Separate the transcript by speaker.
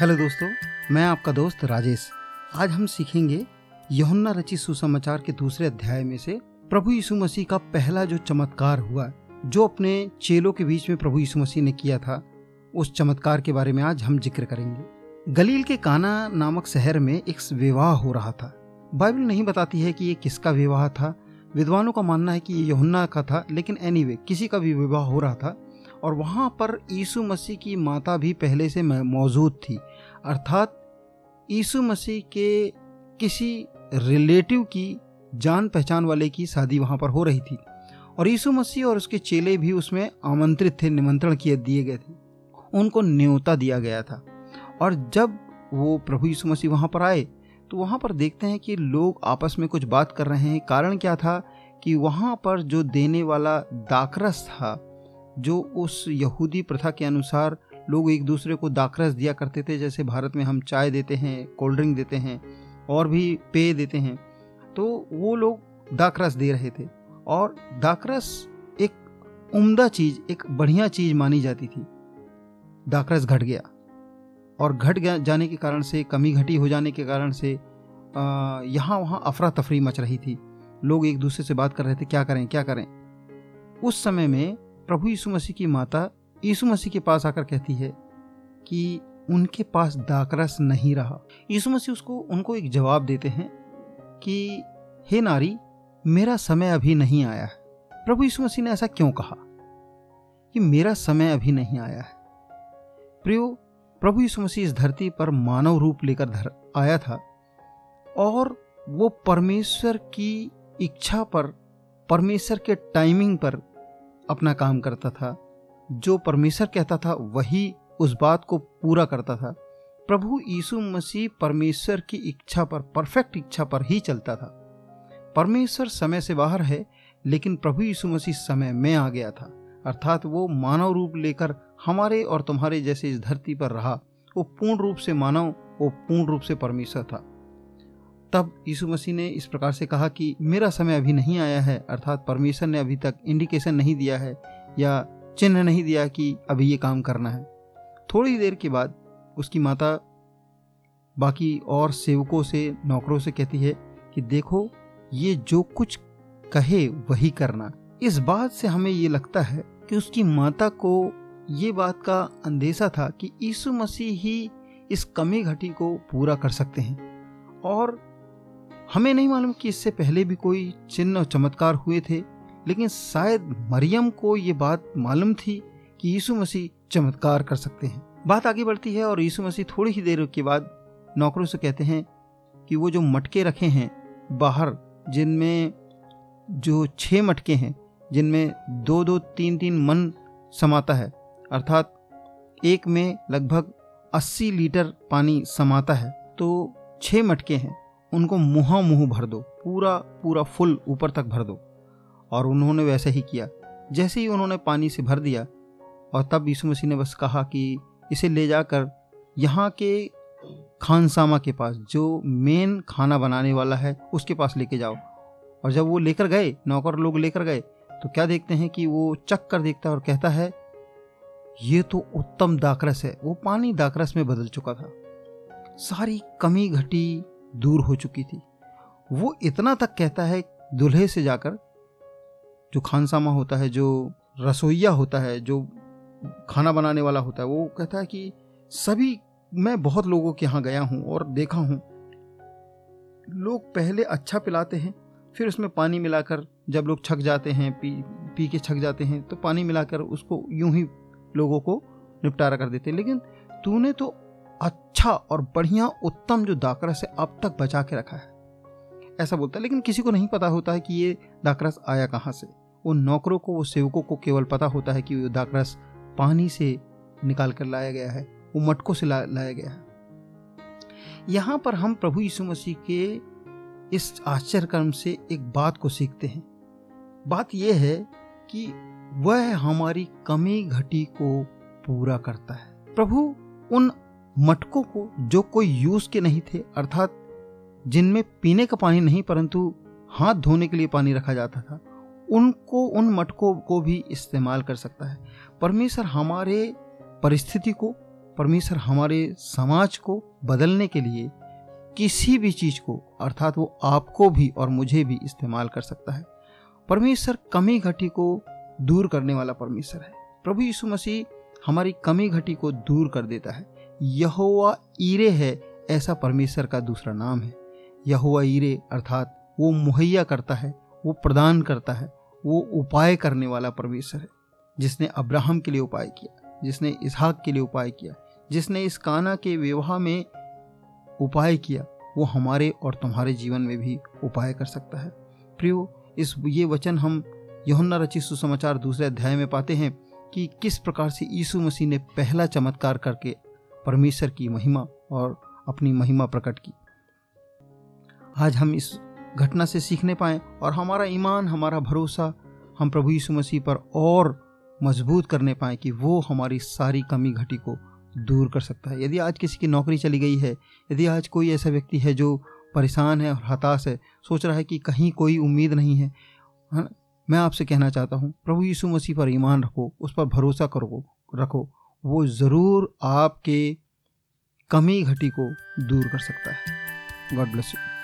Speaker 1: Hello दोस्तों मैं आपका दोस्त राजेश। आज हम सीखेंगे यहुन्ना रची सुसमाचार के दूसरे अध्याय में से प्रभु यीशु मसीह का पहला जो चमत्कार हुआ जो अपने चेलों के बीच में प्रभु यीशु मसीह ने किया था उस चमत्कार के बारे में आज हम ज़िक्र करेंगे। गलील के काना नामक शहर में एक विवाह हो रहा था। बाइबल नहीं बताती है कि ये किसका विवाह था। विद्वानों का मानना है कि ये यहुन्ना का था लेकिन एनीवे anyway, किसी का भी विवाह हो रहा था। और वहाँ पर यीशु मसीह की माता भी पहले से मौजूद थी। अर्थात, यीशु मसीह के किसी रिलेटिव की जान पहचान वाले की शादी वहाँ पर हो रही थी। और यीशु मसीह और उसके चेले भी उसमें आमंत्रित थे, निमंत्रण किए, दिए गए थे। उनको न्योता दिया गया था। और जब वो प्रभु यीशु मसीह वहाँ पर आए तो वहाँ पर देखते हैं कि लोग आपस में कुछ बात कर रहे हैं। कारण क्या था कि वहाँ पर जो देने वाला दाकरस था जो उस यहूदी प्रथा के अनुसार लोग एक दूसरे को दाकरस दिया करते थे, जैसे भारत में हम चाय देते हैं, कोल्ड ड्रिंक देते हैं, और भी पेय देते हैं तो वो लोग दाकरस दे रहे थे। और दाकरस एक उम्दा चीज़, एक बढ़िया चीज़ मानी जाती थी। दाकरस घट गया, और घट जाने के कारण से, कमी घटी हो जाने के कारण से यहाँ वहाँ अफरा तफरी मच रही थी। लोग एक दूसरे से बात कर रहे थे, क्या करें क्या करें? उस समय में प्रभु यीशु मसीह की माता यीशु मसीह के पास आकर कहती है कि उनके पास दाकरस नहीं रहा। यीशु मसीह उसको, उनको एक जवाब देते हैं कि, हे नारी, मेरा समय अभी नहीं आया है। प्रभु यीशु मसीह ने ऐसा क्यों कहा? कि मेरा समय अभी नहीं आया है। प्रियो, प्रभु यीशु मसीह इस धरती पर मानव रूप लेकर धर, आया था और वो परमेश्वर की इच्छा पर, परमेश्वर के टाइमिंग पर अपना काम करता था। जो परमेश्वर कहता था, वही उस बात को पूरा करता था। प्रभु यीशु मसीह परमेश्वर की इच्छा पर, परफेक्ट इच्छा पर ही चलता था। परमेश्वर समय से बाहर है, लेकिन प्रभु यीशु मसीह समय में आ गया था। अर्थात वो मानव रूप लेकर हमारे और तुम्हारे जैसे इस धरती पर रहा। वो पूर्ण रूप से मानव, वो पूर्ण रूप से परमेश्वर था। तब यीशु मसीह ने इस प्रकार से कहा कि मेरा समय अभी नहीं आया है, अर्थात परमेश्वर ने अभी तक इंडिकेशन नहीं दिया है या चिन्ह नहीं दिया कि अभी ये काम करना है। थोड़ी देर के बाद उसकी माता बाकी और सेवकों से, नौकरों से कहती है कि देखो, ये जो कुछ कहे वही करना। इस बात से हमें ये लगता है कि उसकी माता को ये बात का अंदेशा था कि यीशु मसीह ही इस कमी घटी को पूरा कर सकते हैं और हमें नहीं मालूम कि इससे पहले भी कोई चिन्ह और चमत्कार हुए थे, लेकिन शायद मरियम को ये बात मालूम थी कि यीशु मसीह चमत्कार कर सकते हैं। बात आगे बढ़ती है और यीशु मसीह थोड़ी ही देर के बाद नौकरों से कहते हैं कि वो जो मटके रखे हैं बाहर, जिनमें जो छः मटके हैं, जिनमें दो दो तीन तीन मन समाता है, अर्थात एक में लगभग 80 लीटर पानी समाता है तो छः मटके हैं। उनको मुहा मुँह भर दो, पूरा पूरा फुल ऊपर तक भर दो। और उन्होंने वैसे ही किया, जैसे ही उन्होंने पानी से भर दिया। और तब यीशु मसीह ने बस कहा कि इसे ले जाकर यहाँ के खानसामा के पास, जो मेन खाना बनाने वाला है, उसके पास लेके जाओ। और जब वो लेकर गए, नौकर लोग लेकर गए तो क्या देखते हैं कि वो चक कर देखता है और कहता है, ये तो उत्तम दाकरस है, वो पानी दाकरस में बदल चुका था। सारी कमी घटी दूर हो चुकी थी। वो इतना तक कहता है, दूल्हे से जाकर, जो खानसामा होता है, जो रसोईया होता है, जो खाना बनाने वाला होता है, वो कहता है कि सभी, मैं बहुत लोगों के यहाँ गया हूँ और देखा हूँ। लोग पहले अच्छा पिलाते हैं, फिर उसमें पानी मिलाकर जब लोग छक जाते हैं, पी पी के छक जाते हैं तो पानी मिलाकर उसको यूँ ही लोगों को निपटारा कर देते हैं। लेकिन तूने तो अच्छा और बढ़िया उत्तम जो दाकरस है अब तक बचा के रखा है। ऐसा बोलता है लेकिन किसी को नहीं पता होता है कि ये दाकरस आया कहाँ से। वो नौकरों को वो सेवकों को केवल पता होता है कि वो दाकरस पानी से निकाल कर लाया गया है वो मटकों से ला, लाया गया है। यहाँ पर हम प्रभु यीशु मसीह के इस आश्चर्य कर्म से एक बात को सीखते हैं। बात यह है कि वह हमारी कमी घटी को पूरा करता है। प्रभु उन मटकों को जो कोई यूज़ के नहीं थे, अर्थात जिनमें पीने का पानी नहीं परंतु हाथ धोने के लिए पानी रखा जाता था, उनको, उन मटकों को भी इस्तेमाल कर सकता है। परमेश्वर हमारे परिस्थिति को, परमेश्वर हमारे समाज को बदलने के लिए किसी भी चीज़ को, अर्थात वो आपको भी और मुझे भी इस्तेमाल कर सकता है। परमेश्वर कमी घटी को दूर करने वाला परमेश्वर है। प्रभु यीशु मसीह हमारी कमी घटी को दूर कर देता है। यहोवा ईरे है, ऐसा परमेश्वर का दूसरा नाम है। यहोवा ईरे अर्थात वो मुहैया करता है, वो प्रदान करता है, वो उपाय करने वाला परमेश्वर है, जिसने अब्राहम के लिए उपाय किया, जिसने इसहाक के लिए उपाय किया, जिसने इस काना के विवाह में उपाय किया, वो हमारे और तुम्हारे जीवन में भी उपाय कर सकता है। प्रियो, इस ये वचन हम यहुन्ना रचित सुसमाचार दूसरे अध्याय में पाते हैं कि किस प्रकार से यीशु मसीह ने पहला चमत्कार करके परमेश्वर की महिमा और अपनी महिमा प्रकट की। आज हम इस घटना से सीखने पाए और हमारा ईमान, हमारा भरोसा हम प्रभु यीशु मसीह पर और मज़बूत करने पाए कि वो हमारी सारी कमी, घटी को दूर कर सकता है। यदि आज किसी की नौकरी चली गई है, यदि आज कोई ऐसा व्यक्ति है जो परेशान है और हताश है, सोच रहा है कि कहीं कोई उम्मीद नहीं है मैं आपसे कहना चाहता हूँ, प्रभु यीशु मसीह पर ईमान रखो, उस पर भरोसा करो, रखो। वो ज़रूर आपके कमी घटी को दूर कर सकता है। God bless you